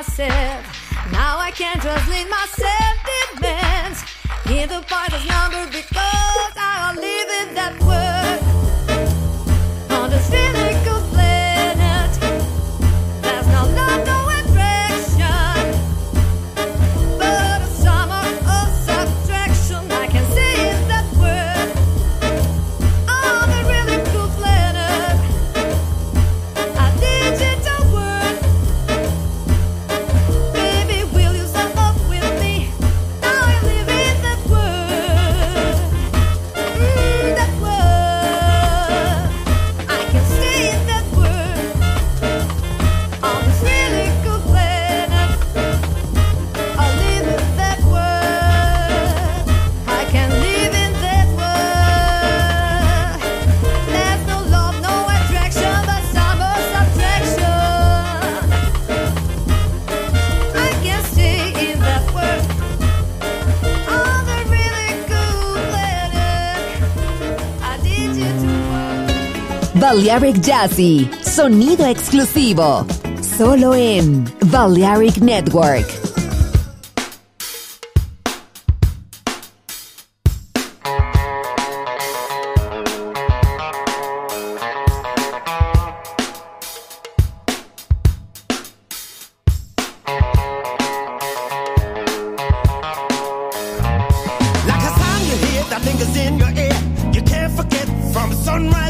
myself. Now I can't just leave myself. Balearic Jazzy, sonido exclusivo, solo en Balearic Network. hear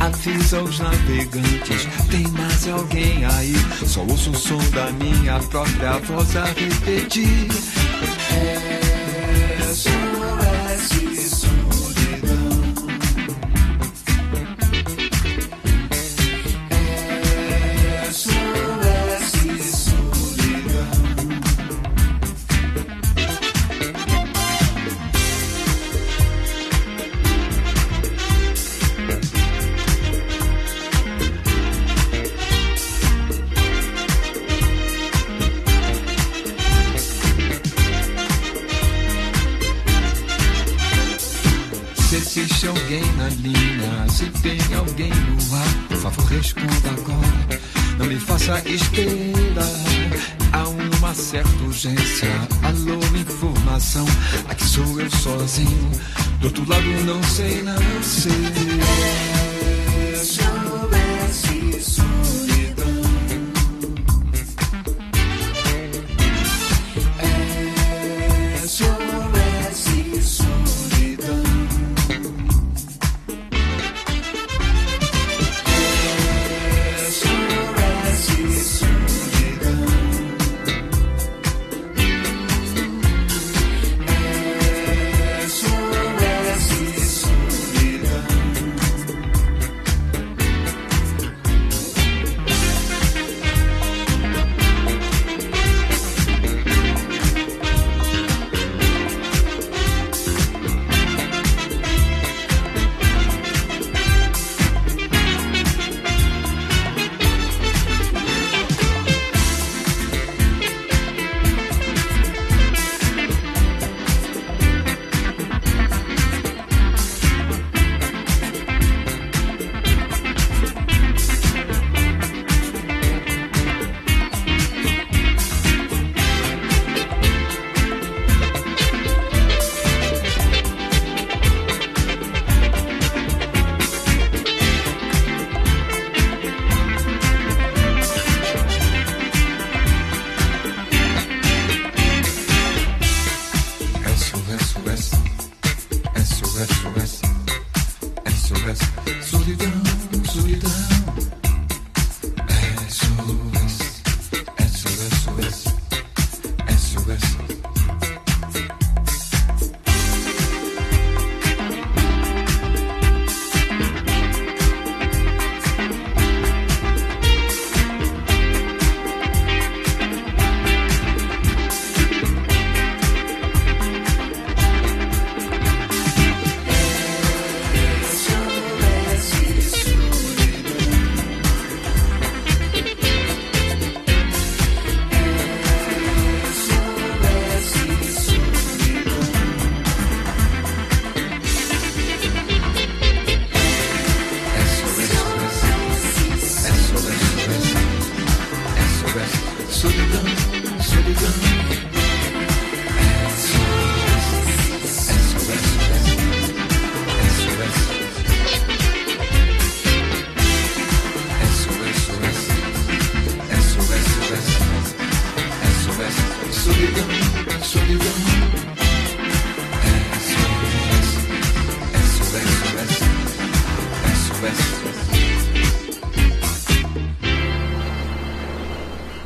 Assim Avisa os navegantes, tem mais alguém aí. Só ouço o som da minha própria voz a repetir. É, SOS, SOS. esconda agora. Não me faça esperar. Há uma certa urgência. Alô, informação. Aqui sou eu sozinho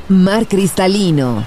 Mar Cristalino.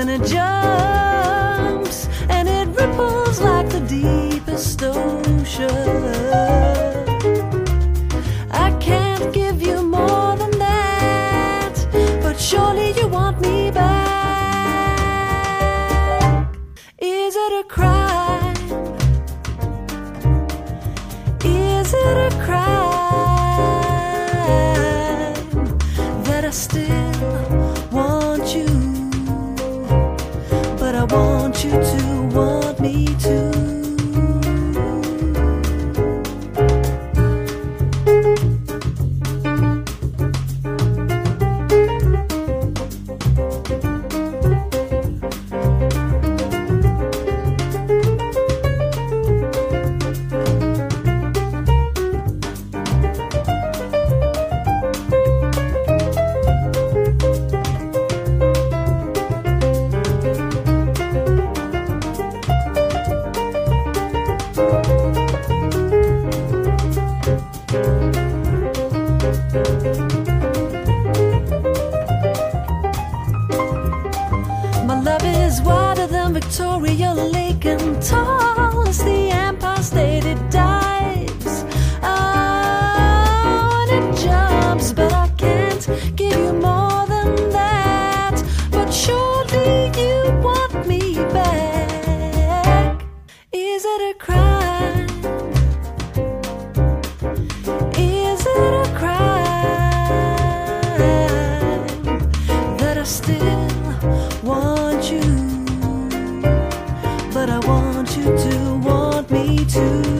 and it jumps and it ripples like the deepest ocean. You.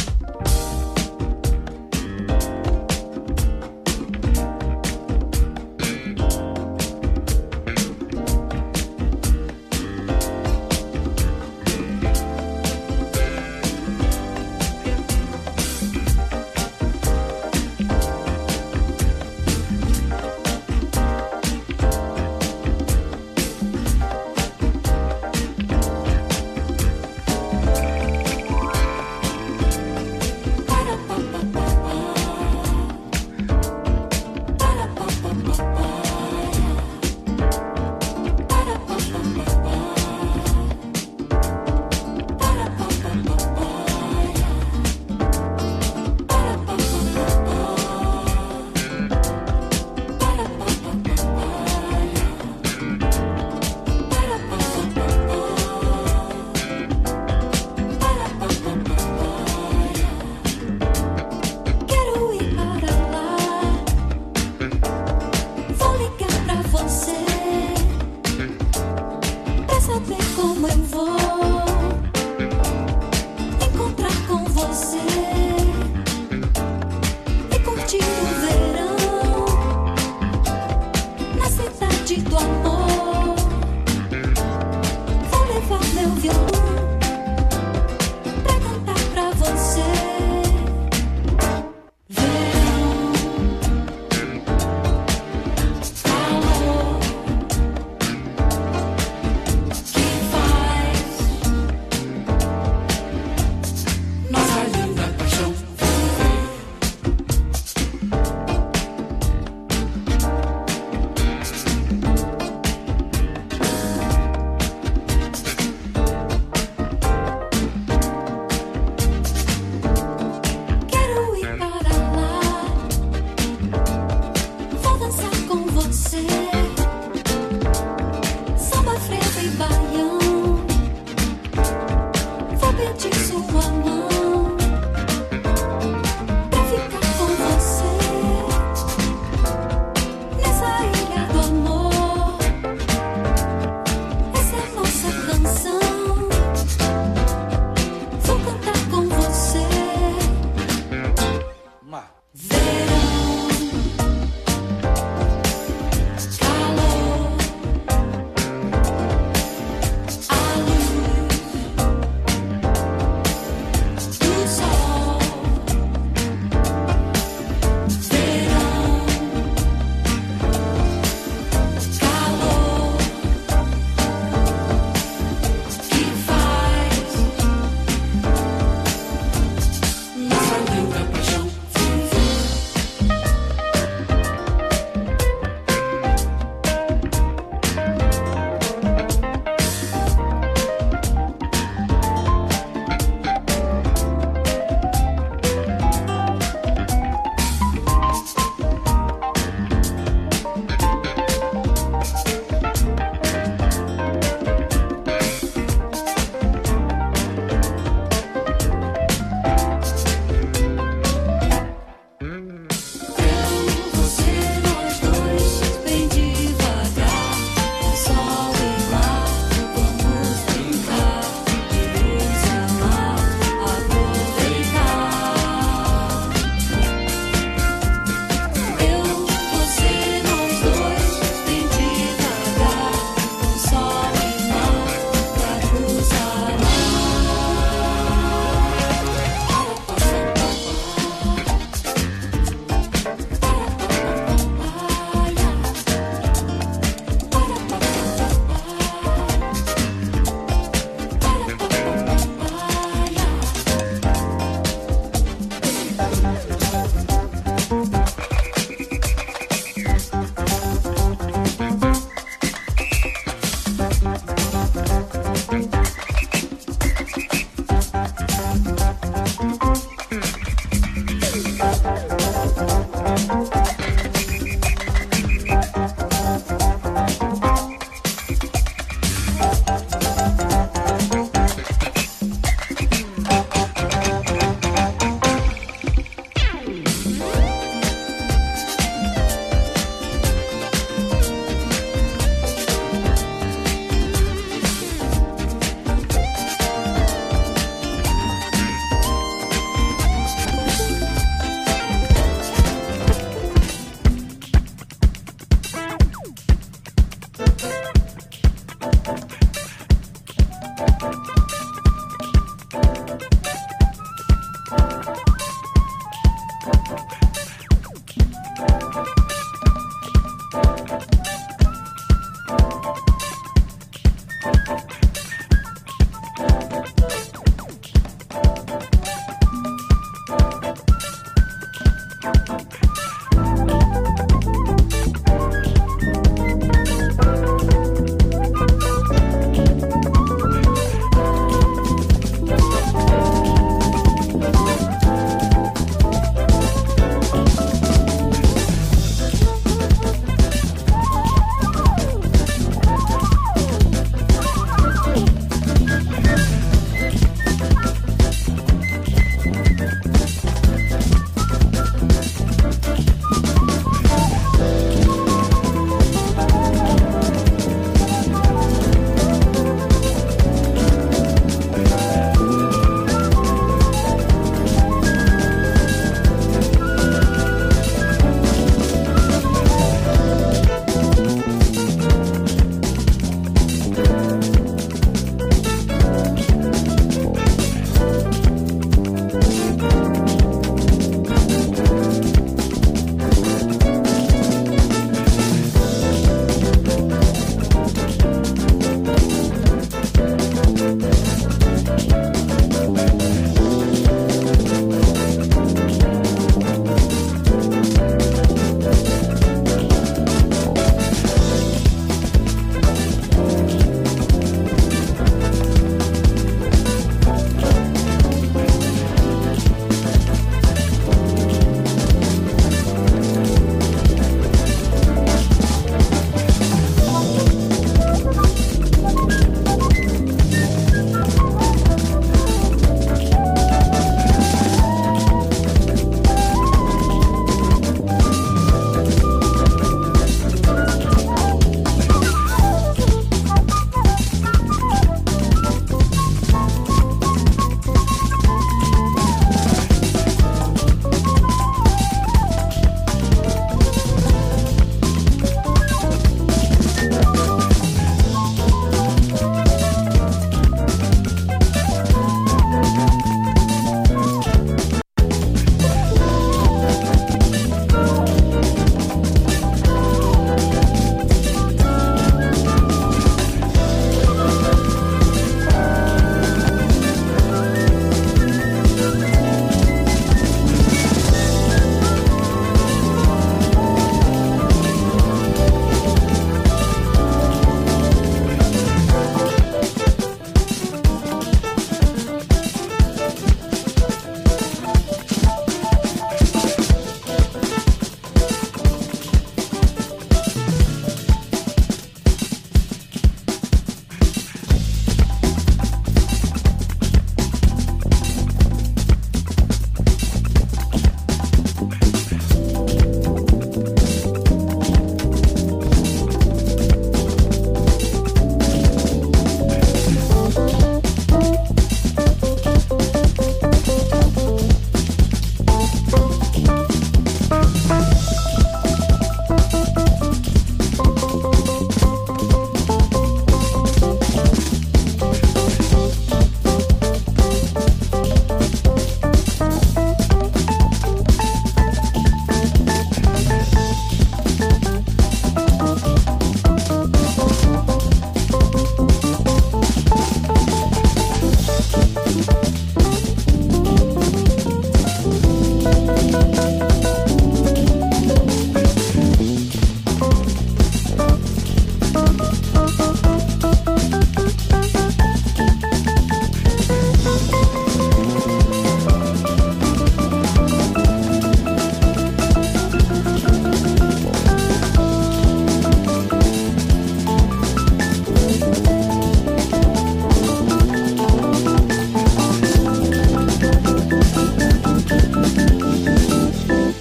极速缓慢